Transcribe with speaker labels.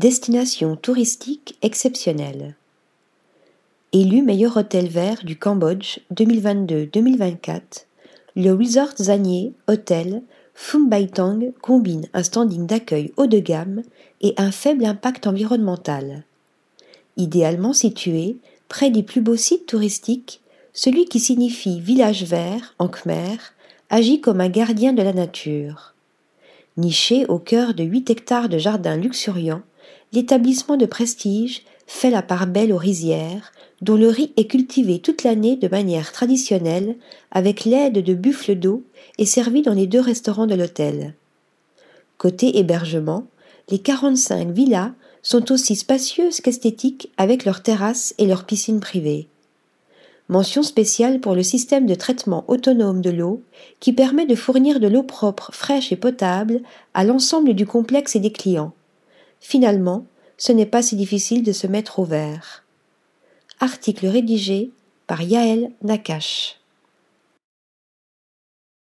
Speaker 1: Destination touristique exceptionnelle. Élu meilleur hôtel vert du Cambodge 2022-2024, le Resort Zanier Hôtel Phumbaitang combine un standing d'accueil haut de gamme et un faible impact environnemental. Idéalement situé près des plus beaux sites touristiques, celui qui signifie village vert en khmer agit comme un gardien de la nature. Niché au cœur de 8 hectares de jardins luxuriants, l'établissement de prestige fait la part belle aux rizières, dont le riz est cultivé toute l'année de manière traditionnelle avec l'aide de buffles d'eau et servi dans les deux restaurants de l'hôtel. Côté hébergement, les 45 villas sont aussi spacieuses qu'esthétiques avec leurs terrasses et leurs piscines privées. Mention spéciale pour le système de traitement autonome de l'eau qui permet de fournir de l'eau propre, fraîche et potable à l'ensemble du complexe et des clients. Finalement, ce n'est pas si difficile de se mettre au vert. Article rédigé par Yaël Nakache.